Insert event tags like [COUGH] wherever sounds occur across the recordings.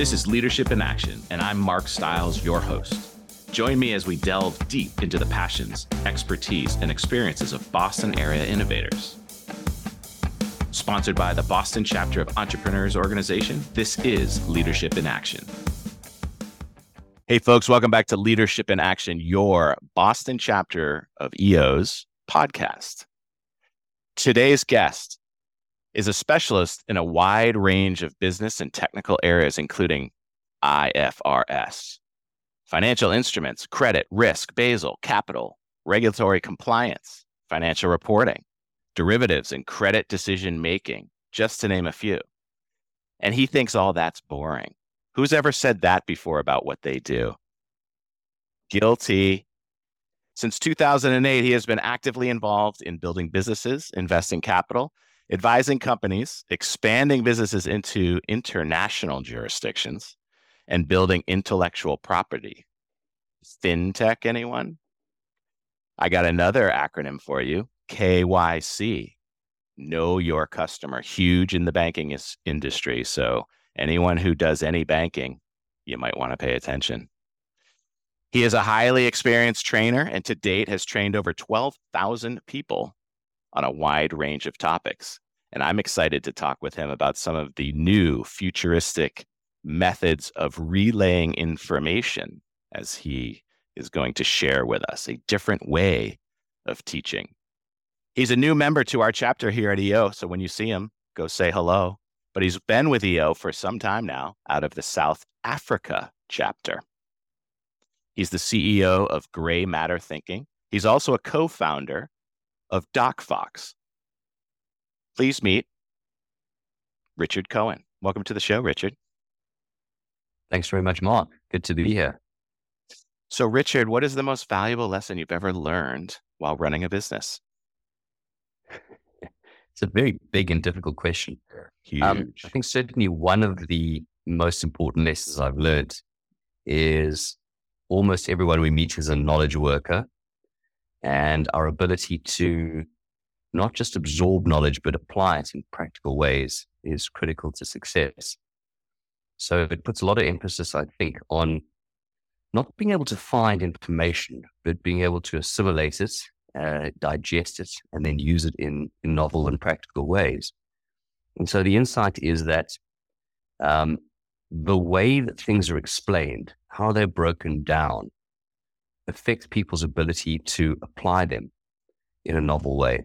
This is Leadership in Action, and I'm Mark Stiles, your host. Join me as we delve deep into the passions, expertise, and experiences of Boston area innovators. Sponsored by the Boston chapter of Entrepreneurs Organization, this is Leadership in Action. Hey, folks, welcome back to Leadership in Action, your Boston chapter of EO's podcast. Today's guest is a specialist in a wide range of business and technical areas, including IFRS, financial instruments, credit, risk, Basel, capital, regulatory compliance, financial reporting, derivatives, and credit decision making, just to name a few. And he thinks all that's boring. Who's ever said that before about what they do? Guilty. Since 2008, he has been actively involved in building businesses, investing capital, advising companies, expanding businesses into international jurisdictions, and building intellectual property. FinTech, anyone? I got another acronym for you KYC. Know your customer, huge in the banking is- industry. So, anyone who does any banking, you might want to pay attention. He is a highly experienced trainer and to date has trained over 12,000 people on a wide range of topics. And I'm excited to talk with him about some of the new futuristic methods of relaying information as he is going to share with us a different way of teaching. He's a new member to our chapter here at EO. So when you see him, go say hello. But he's been with EO for some time now out of the South Africa chapter. He's the CEO of Grey Matter Thinking. He's also a co founder of DocFox. Please meet Richard Cohen. Welcome to the show, Richard. Thanks very much, Mark. Good to be here. So, Richard, what is the most valuable lesson you've ever learned while running a business? [LAUGHS] It's a very big and difficult question. Huge. Um, I think certainly one of the most important lessons I've learned is almost everyone we meet is a knowledge worker, and our ability to not just absorb knowledge, but apply it in practical ways is critical to success. So it puts a lot of emphasis, I think, on not being able to find information, but being able to assimilate it, uh, digest it, and then use it in, in novel and practical ways. And so the insight is that um, the way that things are explained, how they're broken down, affects people's ability to apply them in a novel way.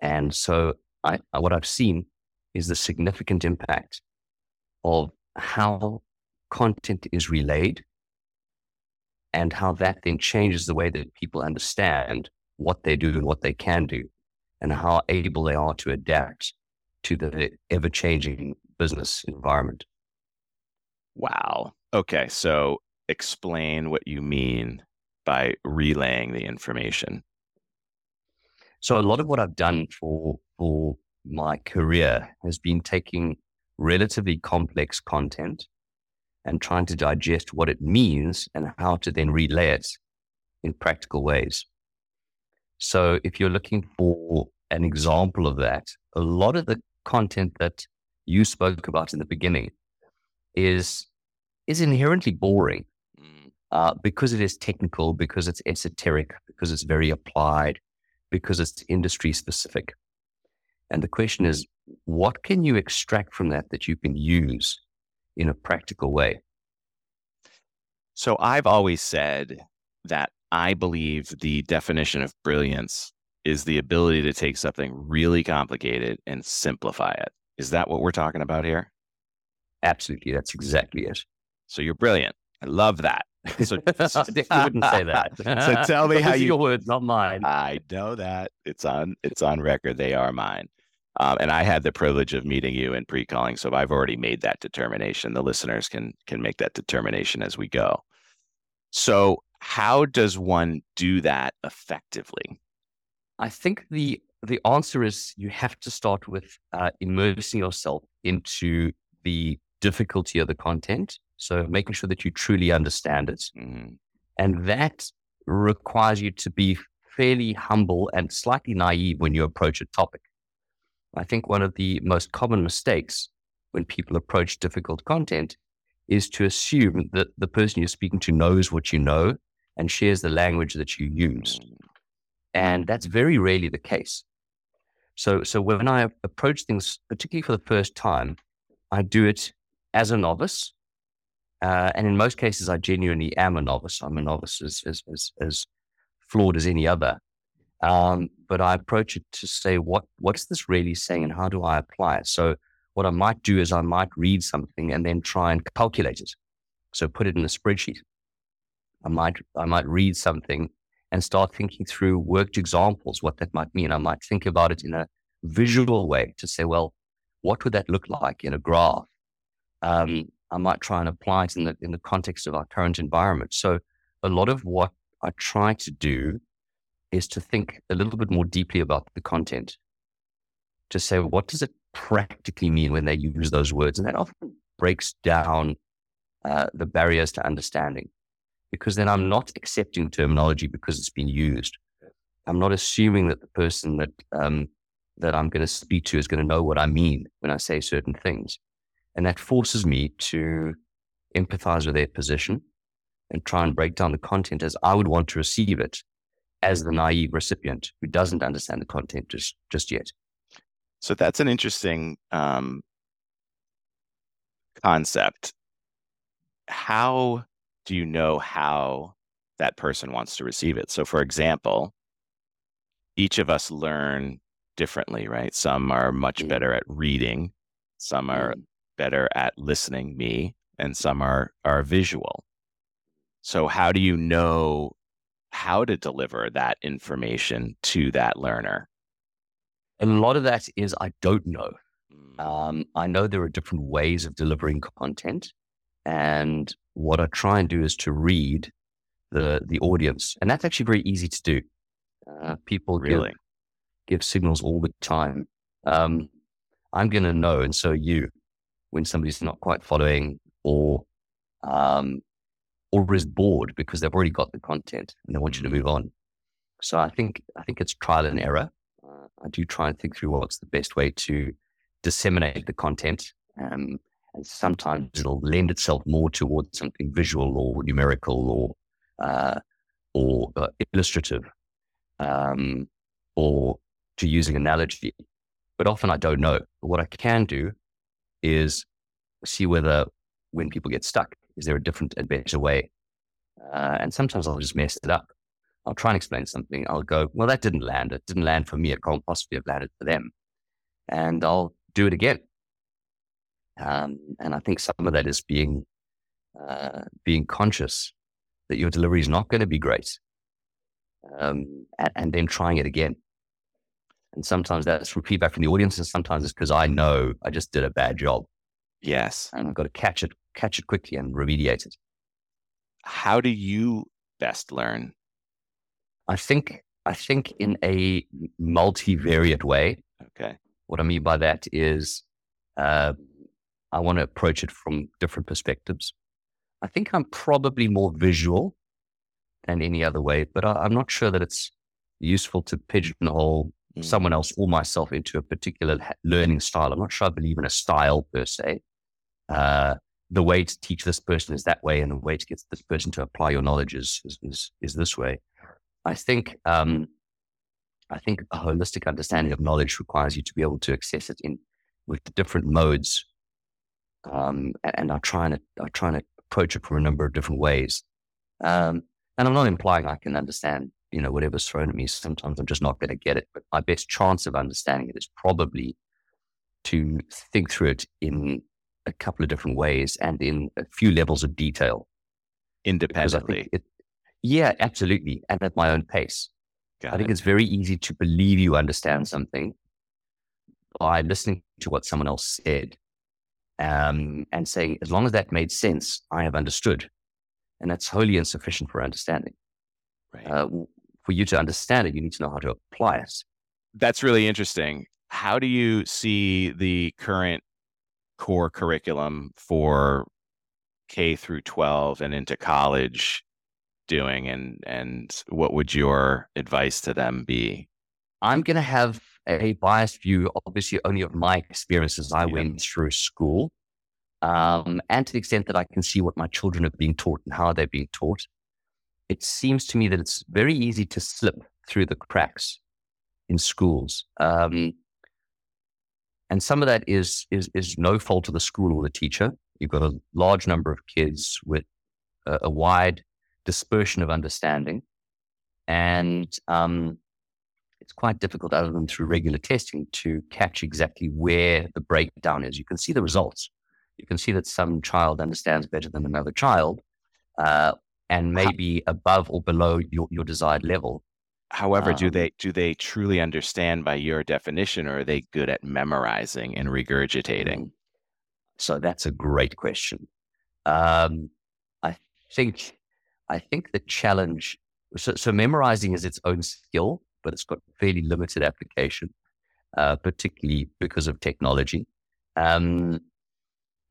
And so I, uh, what I've seen is the significant impact of how content is relayed and how that then changes the way that people understand what they do and what they can do and how able they are to adapt to the ever changing business environment. Wow. Okay. So explain what you mean by relaying the information. So a lot of what I've done for for my career has been taking relatively complex content and trying to digest what it means and how to then relay it in practical ways. So if you're looking for an example of that, a lot of the content that you spoke about in the beginning is is inherently boring. Uh, because it is technical, because it's esoteric, because it's very applied, because it's industry specific. And the question is, what can you extract from that that you can use in a practical way? So I've always said that I believe the definition of brilliance is the ability to take something really complicated and simplify it. Is that what we're talking about here? Absolutely. That's exactly it. So you're brilliant. I love that. [LAUGHS] So, [LAUGHS] I wouldn't say that. so [LAUGHS] tell me how you. Your words, not mine. I know that it's on. It's on record. They are mine. Um, and I had the privilege of meeting you in pre-calling, so I've already made that determination. The listeners can can make that determination as we go. So, how does one do that effectively? I think the the answer is you have to start with uh, immersing yourself into the difficulty of the content so making sure that you truly understand it. Mm-hmm. And that requires you to be fairly humble and slightly naive when you approach a topic. I think one of the most common mistakes when people approach difficult content is to assume that the person you're speaking to knows what you know and shares the language that you use. Mm. And that's very rarely the case. So, so when I approach things, particularly for the first time, I do it as a novice. Uh, and in most cases, I genuinely am a novice. I'm a novice as, as, as, as flawed as any other. Um, but I approach it to say, what, what's this really saying and how do I apply it? So what I might do is I might read something and then try and calculate it. So put it in a spreadsheet. I might, I might read something and start thinking through worked examples, what that might mean. I might think about it in a visual way to say, well, what would that look like in a graph? Um, I might try and apply it in the, in the context of our current environment. So a lot of what I try to do is to think a little bit more deeply about the content to say, what does it practically mean when they use those words. And that often breaks down uh, the barriers to understanding because then I'm not accepting terminology because it's been used. I'm not assuming that the person that um, that I'm going to speak to is going to know what I mean when I say certain things, and that forces me to empathize with their position and try and break down the content as I would want to receive it as the naive recipient who doesn't understand the content just just yet. So that's an interesting um, concept. How do you know how that person wants to receive it? So, for example, each of us learn differently, right? Some are much mm-hmm. better at reading, some are mm-hmm. Better at listening, me, and some are are visual. So, how do you know how to deliver that information to that learner? a lot of that is I don't know. Mm. Um, I know there are different ways of delivering content, and what I try and do is to read the the audience, and that's actually very easy to do. Uh, people really give, give, signals all the time. Um, I'm going to know, and so you, when somebody's not quite following, or um, or is bored because they've already got the content and they want you to move on. So I think I think it's trial and error. I do try and think through what's the best way to disseminate the content. Um, and sometimes it'll lend itself more towards something visual or numerical or uh, or uh, illustrative, um, or to using analogy. But often I don't know. But what I can do is see whether when people get stuck, is there a different and better way? Uh, and sometimes I'll just mess it up. I'll try and explain something. I'll go, well, that didn't land. It didn't land for me. It can't possibly have landed for them. And I'll do it again. Um, and I think some of that is being, uh, being conscious that your delivery is not going to be great. Um, and, and, then trying it again. And sometimes that's from feedback from the audience, and sometimes it's because I know I just did a bad job. Yes. And I've got to catch it, catch it quickly and remediate it. How do you best learn? I think I think in a multivariate way. Okay. What I mean by that is uh, I want to approach it from different perspectives. I think I'm probably more visual than any other way, but I, am not sure that it's useful to pigeonhole. Someone else or myself into a particular learning style. I'm not sure I believe in a style per se. Uh, the way to teach this person is that way, and the way to get this person to apply your knowledge is is, is, is this way. I think um, I think a holistic understanding of knowledge requires you to be able to access it in with different modes. Um, and I try and I try and approach it from a number of different ways. Um, and I'm not implying I can understand, you know, whatever's thrown at me. Sometimes I'm just not going to get it. But my best chance of understanding it is probably to think through it in a couple of different ways and in a few levels of detail. Independently. It, yeah, absolutely. And at my own pace. Got I think it. it's very easy to believe you understand something by listening to what someone else said um, and saying, as long as that made sense, I have understood. And that's wholly insufficient for understanding. Right. Uh, for you to understand it, you need to know how to apply it. That's really interesting. How do you see the current core curriculum for K through 12 and into college doing and and what would your advice to them be I'm going to have a biased view, obviously, only of my experiences I Yeah. went through school. Um, and to the extent that I can see what my children are being taught and how they're being taught, it seems to me that it's very easy to slip through the cracks in schools. Um, and some of that is, is, is no fault of the school or the teacher. You've got a large number of kids with a, a wide dispersion of understanding. And um, it's quite difficult, other than through regular testing, to catch exactly where the breakdown is. You can see the results. You can see that some child understands better than another child, uh, and maybe above or below your, your desired level. However, do Um, they do they truly understand by your definition, or are they good at memorizing and regurgitating? So that's a great question. Um, I think I think the challenge. So, so memorizing is its own skill, but it's got fairly limited application, uh, particularly because of technology. Um,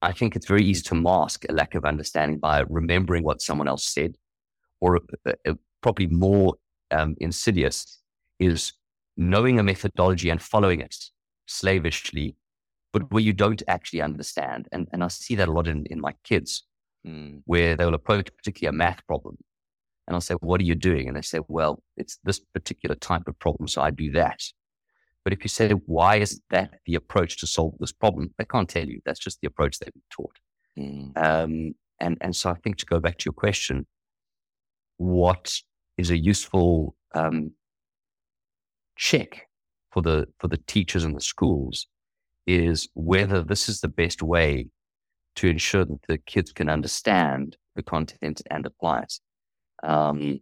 I think it's very easy to mask a lack of understanding by remembering what someone else said, or uh, uh, probably more um, insidious is knowing a methodology and following it slavishly but where you don't actually understand. And, and I see that a lot in, in my kids, Mm, where they'll approach particularly a math problem. And I'll say, What are you doing? And they say, Well, it's this particular type of problem, so I do that. But if you say, Why is that the approach to solve this problem? They can't tell you. That's just the approach they've been taught. mm, Um, and, and so I think to go back to your question, what is a useful um, check for the for the teachers and the schools is whether this is the best way to ensure that the kids can understand the content and apply it. Um,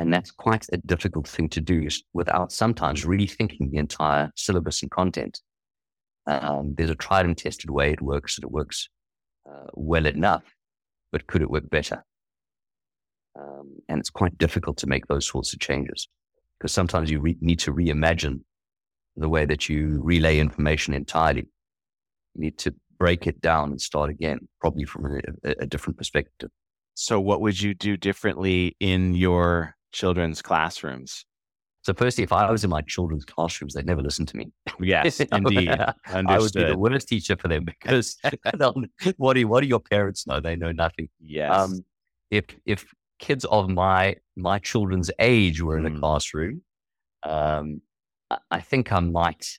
and that's quite a difficult thing to do without sometimes rethinking the entire syllabus and content. Um, there's a tried and tested way it works, and it works uh, well enough, but could it work better? Um, and it's quite difficult to make those sorts of changes because sometimes you re- need to reimagine the way that you relay information entirely. You need to break it down and start again, probably from a, a different perspective. So, what would you do differently in your children's classrooms? So, firstly, if I was in my children's classrooms, they'd never listen to me. [LAUGHS] Yes, indeed. I would be the worst teacher for them because [LAUGHS] [LAUGHS] what do what do your parents know? They know nothing. Yes. Um, if if kids of my my children's age were in a Mm. classroom, um, I- I think I might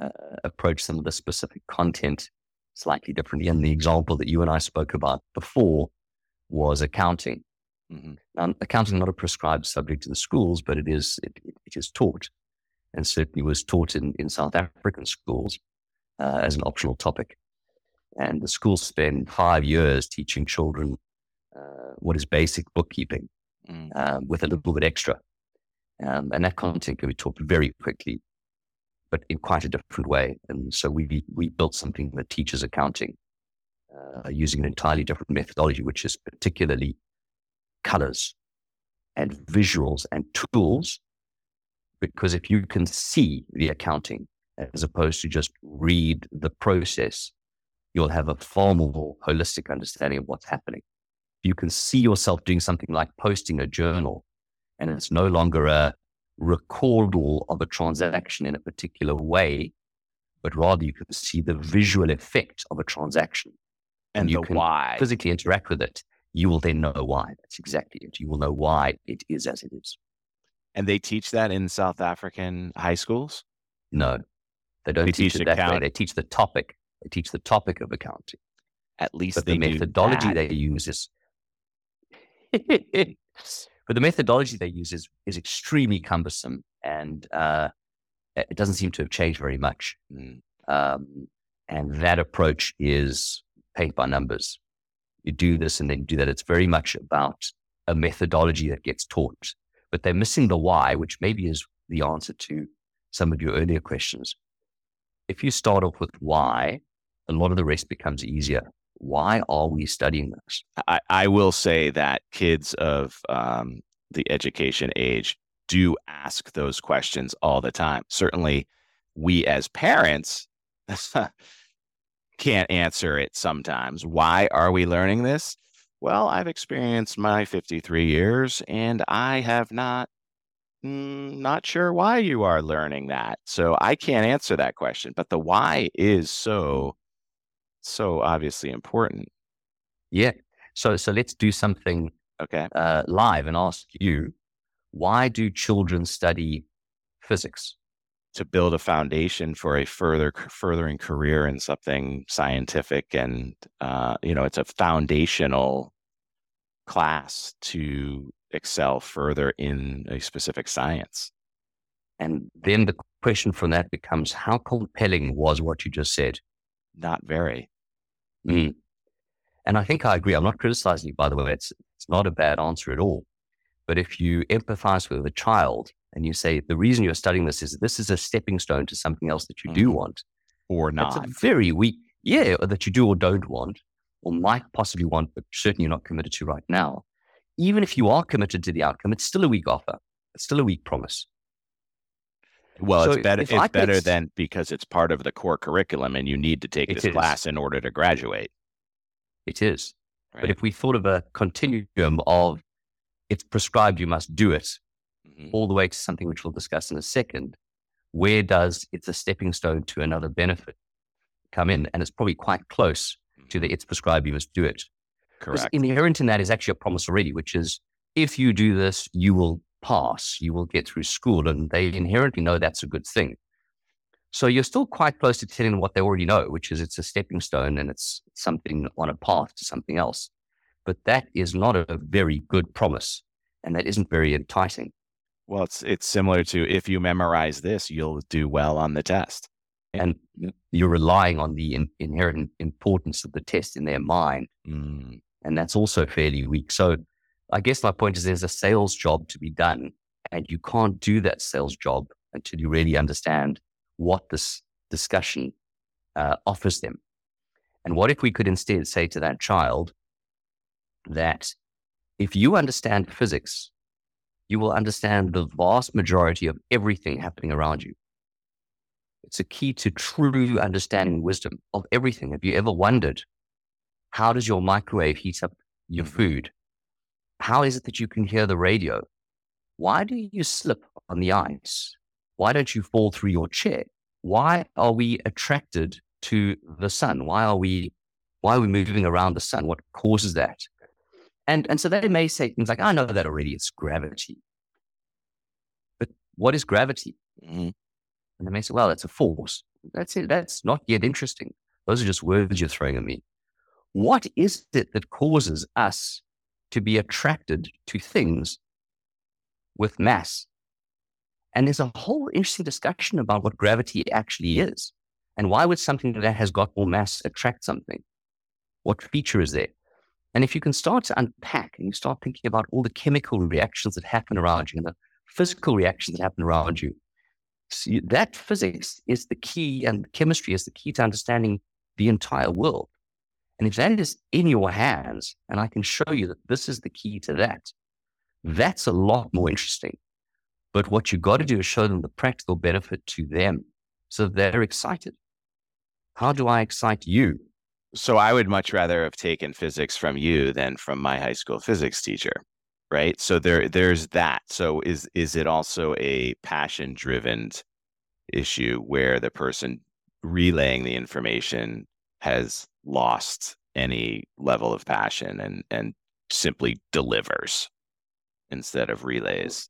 uh, approach some of the specific content slightly differently. And the example that you and I spoke about before was accounting. Mhm. Now, accounting is not a prescribed subject in the schools, but it is it, it- it is taught, and certainly was taught in, in South African schools uh, as an optional topic. And the schools spend five years teaching children uh, what is basic bookkeeping Mm. um, with a little bit extra, um, and that content can be taught very quickly, but in quite a different way. And so we we built something that teaches accounting uh, using an entirely different methodology, which is particularly colors and visuals and tools. Because if you can see the accounting as opposed to just read the process, you'll have a far more holistic understanding of what's happening. You can see yourself doing something like posting a journal, and it's no longer a recordal of a transaction in a particular way, but rather you can see the visual effect of a transaction and you can why. physically interact with it, you will then know why. That's exactly it. You will know why it is as it is. And they teach that in South African high schools? No, they don't They teach, teach it that way. They teach the topic. They teach the topic of accounting, At least but the do methodology they use is. [LAUGHS] but the methodology they use is is extremely cumbersome, and uh, it doesn't seem to have changed very much. Mm. Um, and that approach is paint by numbers. You do this and then do that. It's very much about a methodology that gets taught, but they're missing the why, which maybe is the answer to some of your earlier questions. If you start off with why, a lot of the rest becomes easier. Why are we studying this? I, I will say that kids of um, the education age do ask those questions all the time. Certainly, we as parents [LAUGHS] can't answer it sometimes. Why are we learning this? Well, I've experienced my 53 years and I have not mm, not sure why you are learning that. So I can't answer that question. But the why is so, so obviously important. Yeah. So so let's do something Okay. uh, live and ask you, why do children study physics? To build a foundation for a further furthering career in something scientific, and uh, you know, it's a foundational class to excel further in a specific science. And then the question from that becomes, how compelling was what you just said? Not very. Mm. And I think I agree. I'm not criticizing you, by the way. It's, it's not a bad answer at all. But if you empathize with a child and you say, the reason you're studying this is this is a stepping stone to something else that you do Mhm. want, Or not. a very weak, yeah, or that you do or don't want, or might possibly want, but certainly you're not committed to right now. Even if you are committed to the outcome, it's still a weak offer. It's still a weak promise. Well, So it's better. It's I better s- than because it's part of the core curriculum, and you need to take this is. class in order to graduate. It is. But if we thought of a continuum of it's prescribed, you must do it, Mhm. all the way to something which we'll discuss in a second, where does it's a stepping stone to another benefit come in? And it's probably quite close to the it's prescribed, you must do it. Correct. inherent in that is actually a promise already, which is if you do this, you will pass, you will get through school. And they inherently know that's a good thing. So you're still quite close to telling them what they already know, which is it's a stepping stone and it's something on a path to something else. But that is not a very good promise. And that isn't very enticing. Well, it's it's similar to if you memorize this, you'll do well on the test. And you're relying on the in- inherent importance of the test in their mind. Mm, and that's also fairly weak. So I guess my point is there's a sales job to be done, and you can't do that sales job until you really understand what this discussion uh, offers them. And what if we could instead say to that child that if you understand physics, you will understand the vast majority of everything happening around you. It's a key to true understanding wisdom of everything. Have you ever wondered how does your microwave heat up your mm-hmm. food? How is it that you can hear the radio? Why do you slip on the ice? Why don't you fall through your chair? Why are we attracted to the sun? Why are we why are we moving around the sun? What causes that? And and so they may say things like, I know that already, it's gravity. But what is gravity? mhm. And they may say, well, it's a force. That's it. That's not yet interesting. Those are just words you're throwing at me. What is it that causes us to be attracted to things with mass? And there's a whole interesting discussion about what gravity actually is. And why would something that has got more mass attract something? What feature is there? And if you can start to unpack and you start thinking about all the chemical reactions that happen around you and the physical reactions that happen around you, see, that physics is the key and chemistry is the key to understanding the entire world. And if that is in your hands, and I can show you that this is the key to that, that's a lot more interesting. But what you've got to do is show them the practical benefit to them so they're excited. How do I excite you? So I would much rather have taken physics from you than from my high school physics teacher, right? So there there's that. So is is it also a passion driven issue where the person relaying the information has lost any level of passion and and simply delivers instead of relays?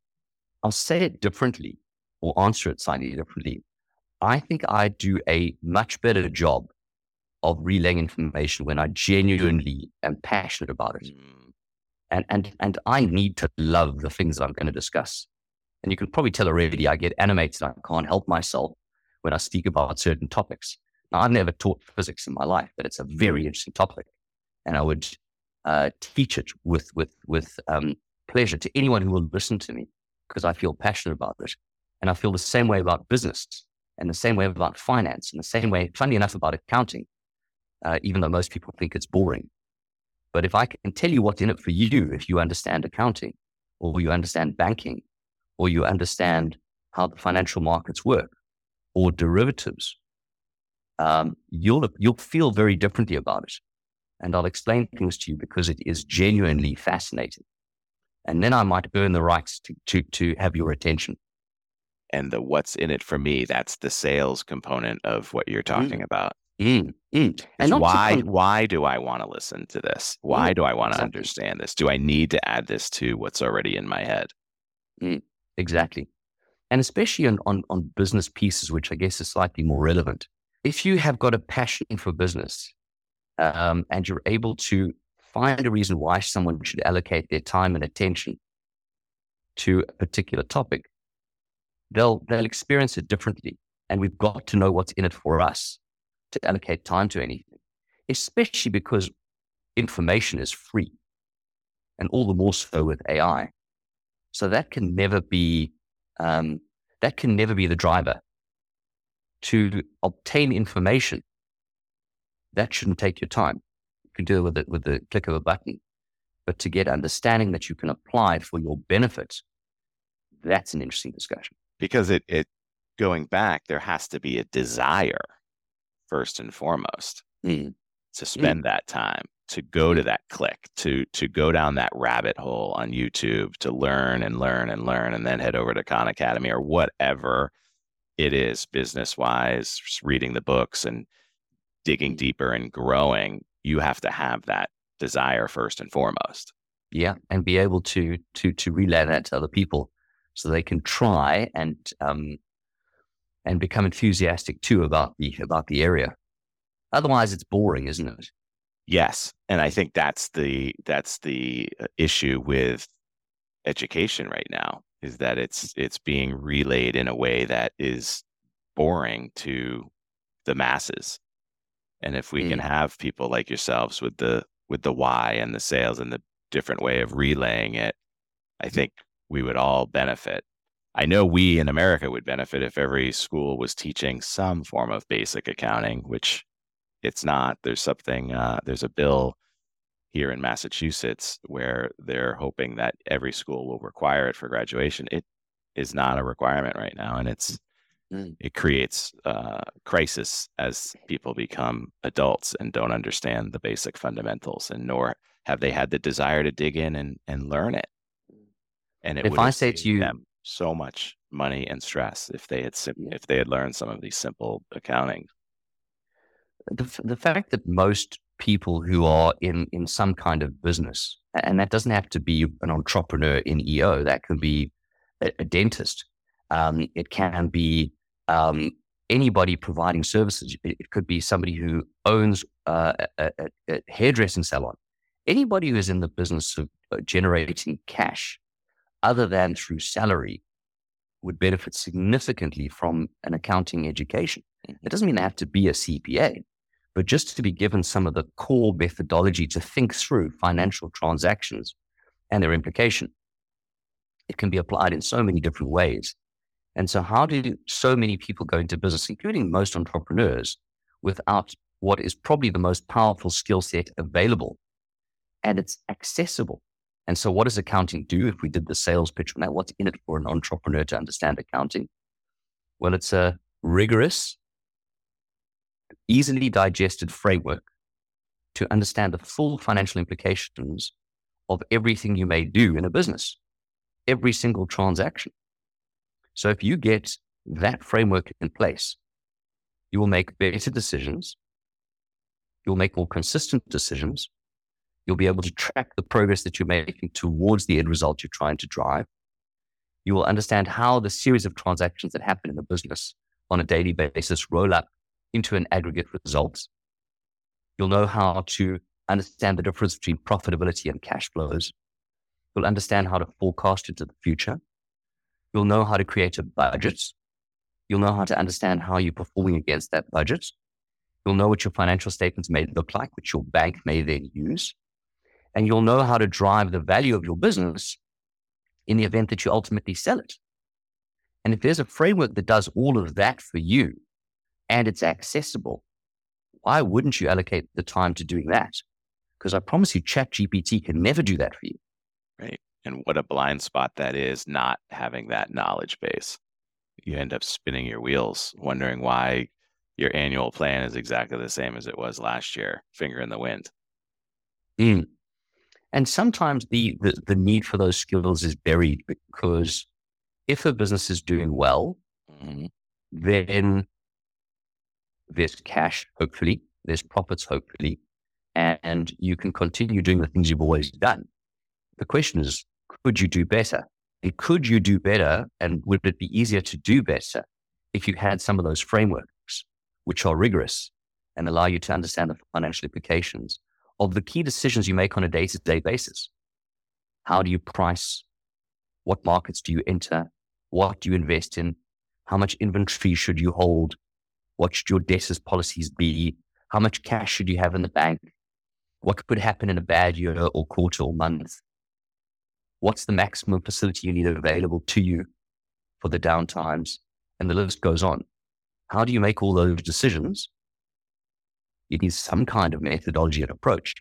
I'll say it differently or answer it slightly differently. I think I do a much better job of relaying information when I genuinely am passionate about it. Mm, And, and, and I need to love the things that I'm going to discuss. And you can probably tell already, I get animated. I can't help myself when I speak about certain topics. Now, I've never taught physics in my life, but it's a very interesting topic. And I would uh, teach it with, with, with um, pleasure to anyone who will listen to me because I feel passionate about it. And I feel the same way about business and the same way about finance and the same way, funny enough, about accounting, uh, even though most people think it's boring. But if I can tell you what's in it for you, if you understand accounting or you understand banking or you understand how the financial markets work or derivatives, um, you'll, you'll feel very differently about it. And I'll explain things to you because it is genuinely fascinating. And then I might earn the rights to, to, to have your attention. And the what's in it for me, that's the sales component of what you're talking Mm. about. Mm, mm. And why why do I want to listen to this? Why Mm, do I want to exactly. understand this? Do I need to add this to what's already in my head? Exactly. And especially on, on, on business pieces, which I guess is slightly more relevant. If you have got a passion for business um, and you're able to find a reason why someone should allocate their time and attention to a particular topic, they'll, they'll experience it differently. And we've got to know what's in it for us to allocate time to anything, especially because information is free and all the more so with AI. So that can never be um, that can never be the driver. To obtain information, that shouldn't take your time. You can do it with it with the click of a button. But to get understanding that you can apply for your benefit, that's an interesting discussion. Because it it going back, there has to be a desire first and foremost Mm. to spend that time, to go to that click, to to go down that rabbit hole on YouTube, to learn and learn and learn, and then head over to Khan Academy or whatever it is, business wise, reading the books and digging deeper and growing. You have to have that desire first and foremost. Yeah, and be able to to to relay that to other people, so they can try and um, and become enthusiastic too about the about the area. Otherwise, it's boring, isn't it? Yes, and I think that's the that's the uh, issue with education right now is that it's it's being relayed in a way that is boring to the masses. And if we can have people like yourselves with the with the why and the sales and the different way of relaying it, I think we would all benefit. I know we in America would benefit if every school was teaching some form of basic accounting, which it's not. There's something, uh, there's a bill here in Massachusetts where they're hoping that every school will require it for graduation. It is not a requirement right now. And it's, Mm. it creates uh, crisis as people become adults and don't understand the basic fundamentals and nor have they had the desire to dig in and, and learn it. And it If would I say to you- them so much money and stress if they had sim- if they had learned some of these simple accounting. the, the fact that most people who are in, in some kind of business, and that doesn't have to be an entrepreneur in EO, that can be a, a dentist, um, it can be um, anybody providing services. It, it could be somebody who owns uh, a, a, a hairdressing salon. Anybody who is in the business of uh, generating cash other than through salary would benefit significantly from an accounting education. It doesn't mean they have to be a CPA, but just to be given some of the core methodology to think through financial transactions and their implication. It can be applied in so many different ways. And so, how do so many people go into business, including most entrepreneurs, without what is probably the most powerful skill set available? And it's accessible. And so, what does accounting do? If we did the sales pitch that, what's in it for an entrepreneur to understand accounting? Well, it's a rigorous, easily digested framework to understand the full financial implications of everything you may do in a business, every single transaction. So if you get that framework in place, you will make better decisions. You'll make more consistent decisions. You'll be able to track the progress that you're making towards the end result you're trying to drive. You will understand how the series of transactions that happen in the business on a daily basis roll up into an aggregate result. You'll know how to understand the difference between profitability and cash flows. You'll understand how to forecast into the future. You'll know how to create a budget. You'll know how to understand how you're performing against that budget. You'll know what your financial statements may look like, which your bank may then use. And you'll know how to drive the value of your business in the event that you ultimately sell it. And if there's a framework that does all of that for you and it's accessible, why wouldn't you allocate the time to doing that? Because I promise you, ChatGPT can never do that for you. Right. And what a blind spot that is not having that knowledge base. You end up spinning your wheels, wondering why your annual plan is exactly the same as it was last year, finger in the wind. Mm. And sometimes the, the, the need for those skills is buried because if a business is doing well, mm-hmm. then there's cash, hopefully, there's profits, hopefully, and you can continue doing the things you've always done. The question is, could you do better? And could you do better? And would it be easier to do better if you had some of those frameworks, which are rigorous and allow you to understand the financial implications of the key decisions you make on a day to day basis? How do you price? What markets do you enter? What do you invest in? How much inventory should you hold? What should your debtors policies be? How much cash should you have in the bank? What could happen in a bad year or quarter or month? What's the maximum facility you need available to you for the downtimes? And the list goes on. How do you make all those decisions? You need some kind of methodology and approach.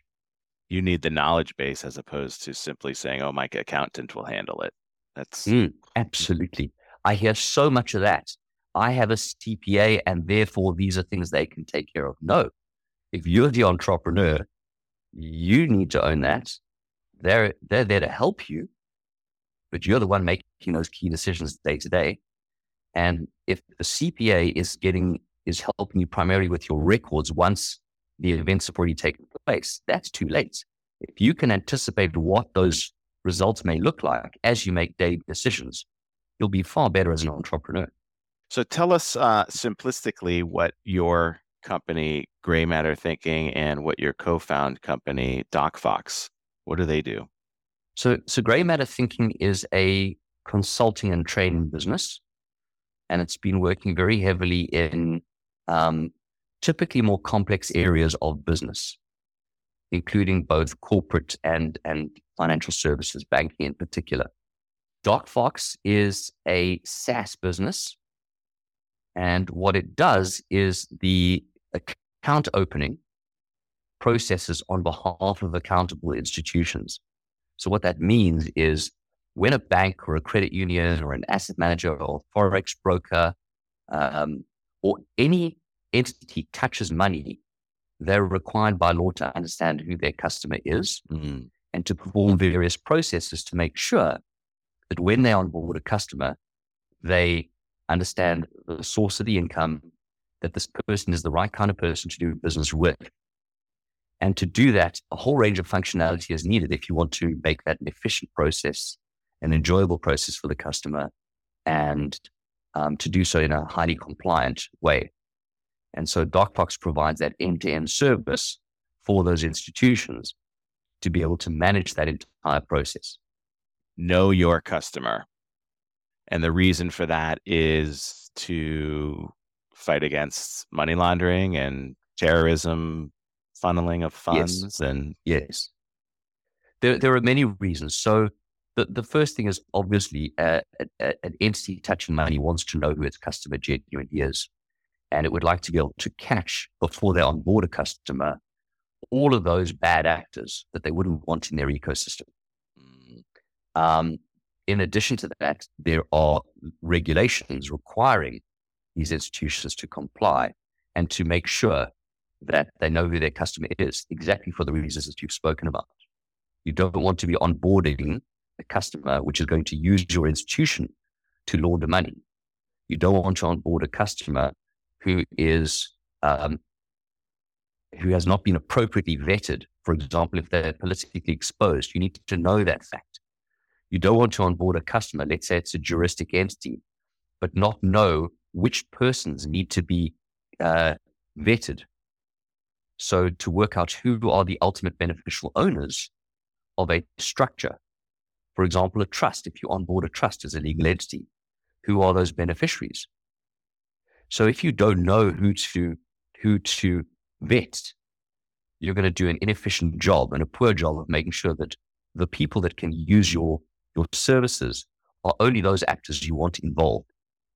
You need the knowledge base as opposed to simply saying, oh, my accountant will handle it. That's mm, absolutely. I hear so much of that. I have a CPA and therefore these are things they can take care of. No. If you're the entrepreneur, you need to own that. They're, they're there to help you but you're the one making those key decisions day to day. And if the CPA is getting, is helping you primarily with your records once the events have already taken place, that's too late. If you can anticipate what those results may look like as you make daily decisions, you'll be far better as an entrepreneur. So tell us uh, simplistically what your company, Grey Matter Thinking, and what your co-found company, DocFox, what do they do? So, so Grey Matter Thinking is a consulting and training business, and it's been working very heavily in um, typically more complex areas of business, including both corporate and and financial services, banking in particular. DocFox is a SaaS business, and what it does is the account opening processes on behalf of accountable institutions. So what that means is when a bank or a credit union or an asset manager or forex broker um, or any entity touches money, they're required by law to understand who their customer is mm-hmm. and to perform various processes to make sure that when they onboard a customer, they understand the source of the income, that this person is the right kind of person to do business with, and to do that, a whole range of functionality is needed if you want to make that an efficient process, an enjoyable process for the customer, and um, to do so in a highly compliant way. And so DocFox provides that end to end service for those institutions to be able to manage that entire process. Know your customer. And the reason for that is to fight against money laundering and terrorism, funneling of funds yes. and yes there, there are many reasons so the, the first thing is obviously uh, an entity touching money wants to know who its customer genuinely is and it would like to be able to catch before they onboard a customer all of those bad actors that they wouldn't want in their ecosystem um, in addition to that there are regulations requiring these institutions to comply and to make sure that they know who their customer is exactly for the reasons that you've spoken about. You don't want to be onboarding a customer which is going to use your institution to launder money. You don't want to onboard a customer who is um, who has not been appropriately vetted. For example, if they're politically exposed, you need to know that fact. You don't want to onboard a customer, let's say it's a juristic entity, but not know which persons need to be uh, vetted so to work out who are the ultimate beneficial owners of a structure, for example, a trust, if you onboard a trust as a legal entity, who are those beneficiaries? So if you don't know who to, who to vet, you're going to do an inefficient job and a poor job of making sure that the people that can use your, your services are only those actors you want involved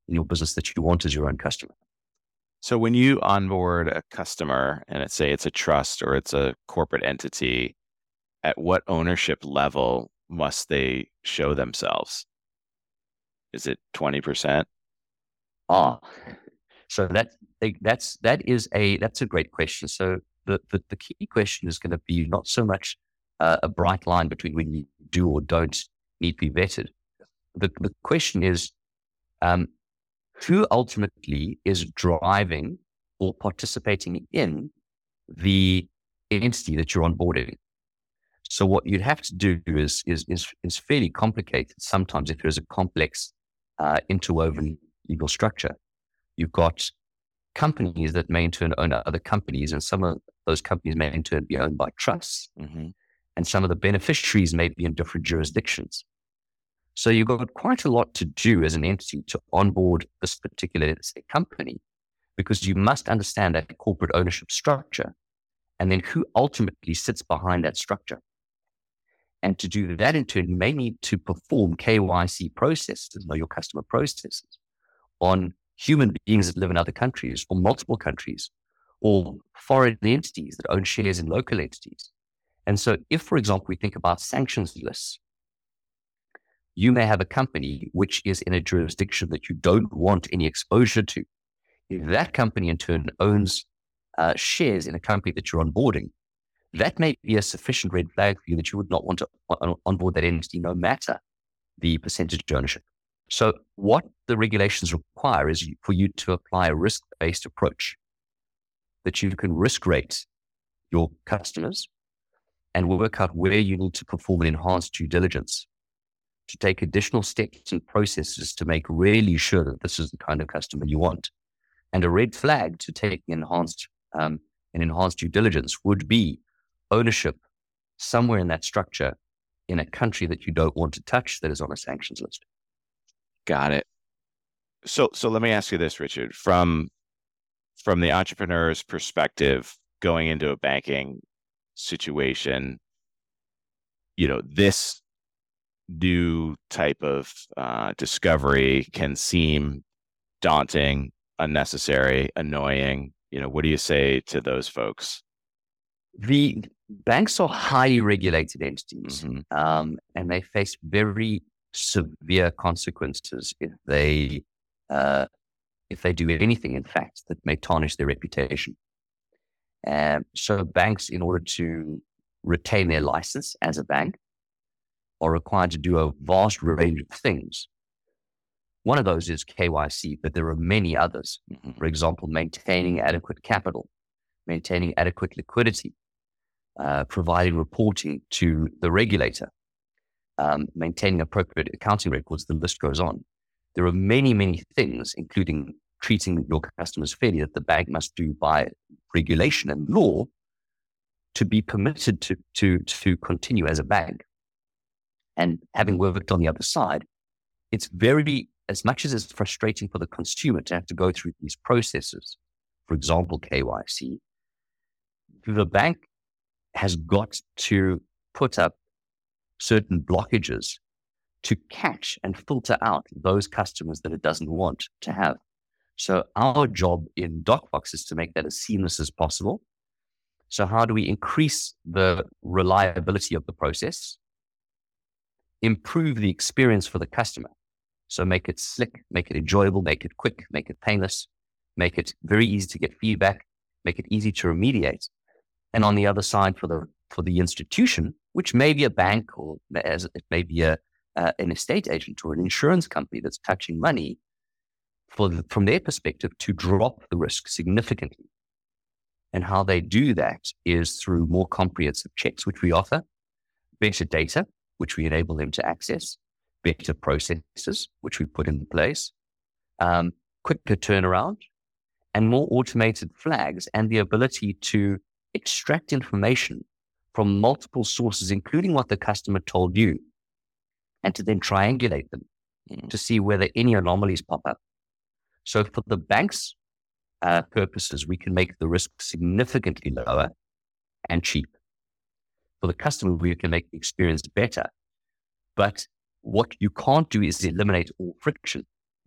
in your business that you want as your own customer. So when you onboard a customer and it's say it's a trust or it's a corporate entity, at what ownership level must they show themselves? Is it 20%? Ah, so that that's that is a that's a great question. So the, the, the key question is going to be not so much uh, a bright line between when you do or don't need to be vetted. The, the question is, um, who ultimately is driving or participating in the entity that you're onboarding? So what you'd have to do is is is, is fairly complicated. Sometimes if there's a complex uh, interwoven legal structure, you've got companies that may in turn own other companies, and some of those companies may in turn be owned by trusts, mm-hmm. and some of the beneficiaries may be in different jurisdictions. So you've got quite a lot to do as an entity to onboard this particular say, company, because you must understand that corporate ownership structure, and then who ultimately sits behind that structure. And to do that in turn, you may need to perform KYC processes, know your customer processes, on human beings that live in other countries or multiple countries or foreign entities that own shares in local entities. And so, if, for example, we think about sanctions lists, you may have a company which is in a jurisdiction that you don't want any exposure to. If that company in turn owns uh, shares in a company that you're onboarding, that may be a sufficient red flag for you that you would not want to onboard that entity no matter the percentage of ownership. So, what the regulations require is for you to apply a risk based approach that you can risk rate your customers and work out where you need to perform an enhanced due diligence to take additional steps and processes to make really sure that this is the kind of customer you want. And a red flag to take enhanced um, an enhanced due diligence would be ownership somewhere in that structure in a country that you don't want to touch that is on a sanctions list. Got it. So so let me ask you this, Richard, from from the entrepreneur's perspective, going into a banking situation, you know, this new type of uh, discovery can seem daunting, unnecessary, annoying. You know, what do you say to those folks? The banks are highly regulated entities, mm-hmm. um, and they face very severe consequences if they uh, if they do anything, in fact, that may tarnish their reputation. Um, so banks, in order to retain their license as a bank, are required to do a vast range of things. One of those is KYC, but there are many others. Mm-hmm. For example, maintaining adequate capital, maintaining adequate liquidity, uh, providing reporting to the regulator, um, maintaining appropriate accounting records, the list goes on. There are many, many things, including treating your customers fairly, that the bank must do by regulation and law to be permitted to, to, to continue as a bank. And having worked on the other side, it's very, as much as it's frustrating for the consumer to have to go through these processes, for example, KYC, the bank has got to put up certain blockages to catch and filter out those customers that it doesn't want to have. So our job in DocFox is to make that as seamless as possible. So how do we increase the reliability of the process? Improve the experience for the customer. So make it slick, make it enjoyable, make it quick, make it painless, make it very easy to get feedback, make it easy to remediate. And on the other side, for the for the institution, which may be a bank or as it may be a uh, an estate agent or an insurance company that's touching money, for the, from their perspective, to drop the risk significantly. And how they do that is through more comprehensive checks, which we offer, better data, which we enable them to access, better processes, which we put in place, um, quicker turnaround, and more automated flags, and the ability to extract information from multiple sources, including what the customer told you, and to then triangulate them mm. to see whether any anomalies pop up. So, for the bank's uh, purposes, we can make the risk significantly lower and cheap. For the customer, we can make the experience better. But what you can't do is eliminate all friction,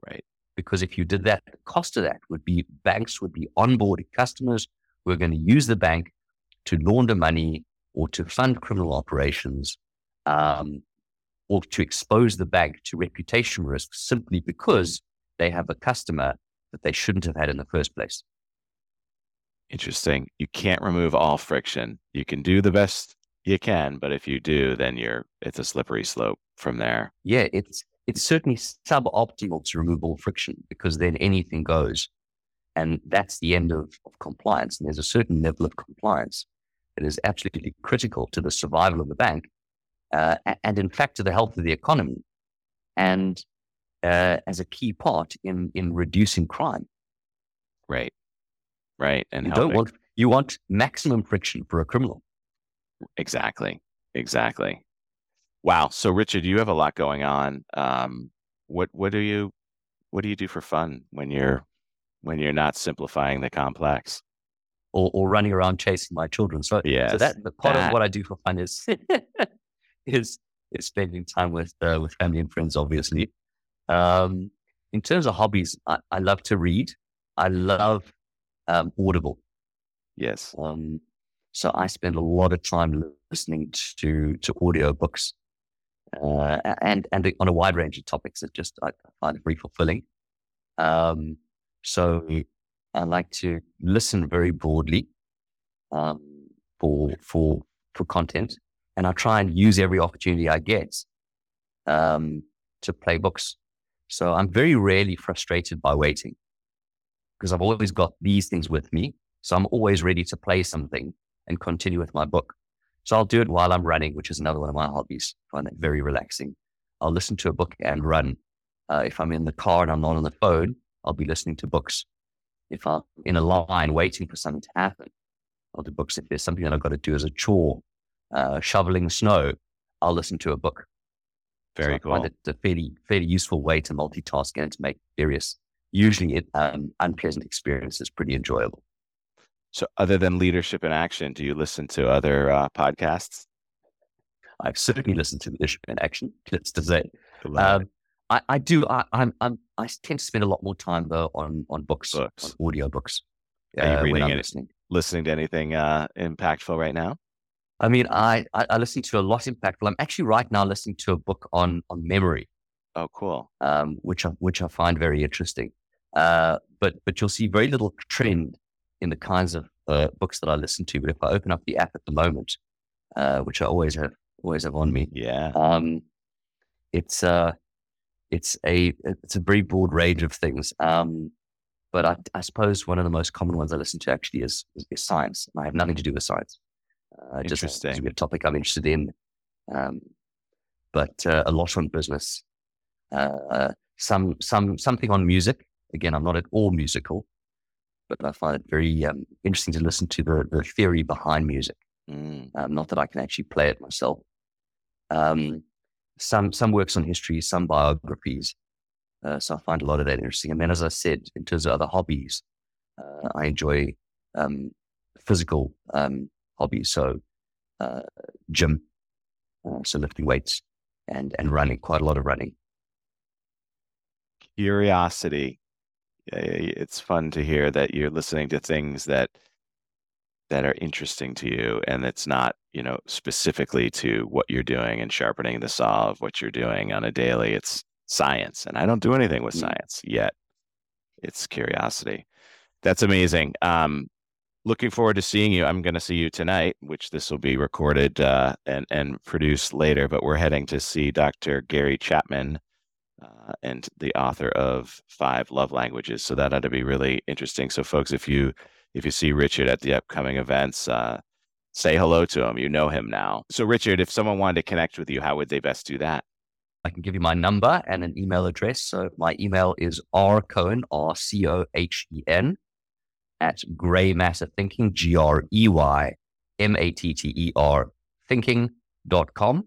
right? Because if you did that, the cost of that would be banks would be onboarding customers who are going to use the bank to launder money or to fund criminal operations um, or to expose the bank to reputation risks simply because they have a customer that they shouldn't have had in the first place. Interesting. You can't remove all friction. You can do the best You can, but if you do, then you're it's a slippery slope from there. Yeah, it's it's certainly suboptimal to remove all friction because then anything goes. And that's the end of, of compliance. And there's a certain level of compliance that is absolutely critical to the survival of the bank uh, and, in fact, to the health of the economy and uh, as a key part in, in reducing crime. Right. Right. And you don't want, you want maximum friction for a criminal. Exactly. Exactly. Wow. So Richard, you have a lot going on. Um, what what do you what do you do for fun when you're when you're not simplifying the complex? Or, or running around chasing my children. So yeah, so that part that. of what I do for fun is [LAUGHS] is is spending time with uh, with family and friends, obviously. Um, in terms of hobbies, I, I love to read. I love um, Audible. Yes. Um, so I spend a lot of time listening to to audiobooks uh, and and on a wide range of topics that just I find it very fulfilling. Um, so I like to listen very broadly um, for for for content, and I try and use every opportunity I get um, to play books. So I'm very rarely frustrated by waiting because I've always got these things with me. So I'm always ready to play something and continue with my book. So I'll do it while I'm running, which is another one of my hobbies. I find that very relaxing. I'll listen to a book and run. Uh, if I'm in the car and I'm not on the phone, I'll be listening to books. If I'm in a line waiting for something to happen, I'll do books. If there's something that I've got to do as a chore, uh, shoveling snow, I'll listen to a book. Very so cool. I find it a fairly, fairly useful way to multitask and to make various, usually it, um, unpleasant experiences pretty enjoyable. So, other than Leadership in Action, do you listen to other uh, podcasts? I've certainly listened to Leadership in Action. Just to say, um, I, I, do. I, I'm, I'm, I tend to spend a lot more time though on on books, books. on audio books. Are you uh, reading it, listening. listening to anything uh, impactful right now? I mean, I, I, I listen to a lot impactful. I'm actually right now listening to a book on on memory. Oh, cool. Um, which I which I find very interesting. Uh, but but you'll see very little trend in the kinds of uh, books that I listen to. But if I open up the app at the moment, uh, which I always have always have on me, yeah, um, it's uh, it's a it's a very broad range of things. Um, but I, I, suppose one of the most common ones I listen to actually is is, is science. I have nothing to do with science. Uh, just a topic I'm interested in. Um, but uh, a lot on business. Uh, some some something on music. Again, I'm not at all musical, but I find it very um, interesting to listen to the, the theory behind music. Mm. Um, not that I can actually play it myself. Um, some some works on history, some biographies. Uh, so I find a lot of that interesting. And then, as I said, in terms of other hobbies, uh, I enjoy um, physical um, hobbies. So uh, gym, uh, so lifting weights and and running, quite a lot of running. Curiosity it's fun to hear that you're listening to things that that are interesting to you and it's not you know specifically to what you're doing and sharpening the saw of what you're doing on a daily it's science and i don't do anything with mm. science yet it's curiosity that's amazing um looking forward to seeing you i'm going to see you tonight which this will be recorded uh, and and produced later but we're heading to see dr gary chapman uh, and the author of Five Love Languages. So that ought to be really interesting. So, folks, if you if you see Richard at the upcoming events, uh, say hello to him. You know him now. So, Richard, if someone wanted to connect with you, how would they best do that? I can give you my number and an email address. So, my email is rcohen, R C O H E N, at Grey Matter Thinking, G R E Y M A T T E R thinking.com.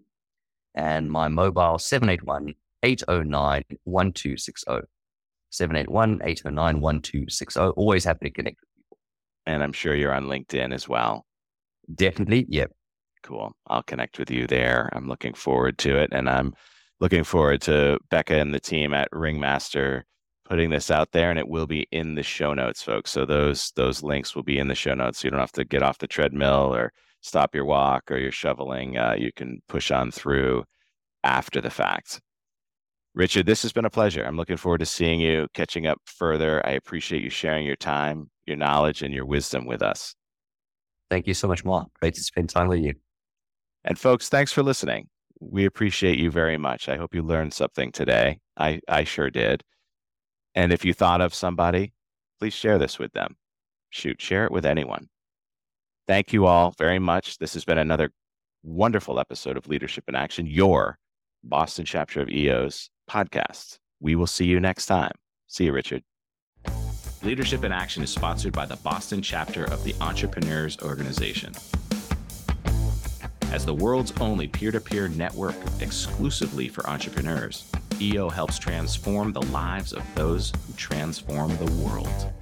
And my mobile, 781 809 1260. 781 809 1260. Always happy to connect. And I'm sure you're on LinkedIn as well. Definitely. Yep. Cool. I'll connect with you there. I'm looking forward to it. And I'm looking forward to Becca and the team at Ringmaster putting this out there and it will be in the show notes folks so those those links will be in the show notes so you don't have to get off the treadmill or stop your walk or your shoveling uh, you can push on through after the fact Richard, this has been a pleasure. I'm looking forward to seeing you, catching up further. I appreciate you sharing your time, your knowledge, and your wisdom with us. Thank you so much, Mark. Great to spend time with you. And folks, thanks for listening. We appreciate you very much. I hope you learned something today. I, I sure did. And if you thought of somebody, please share this with them. Shoot, share it with anyone. Thank you all very much. This has been another wonderful episode of Leadership in Action, your Boston chapter of EO's podcast. We will see you next time. See you, Richard. Leadership in Action is sponsored by the Boston chapter of the Entrepreneurs Organization. As the world's only peer to peer network exclusively for entrepreneurs, EO helps transform the lives of those who transform the world.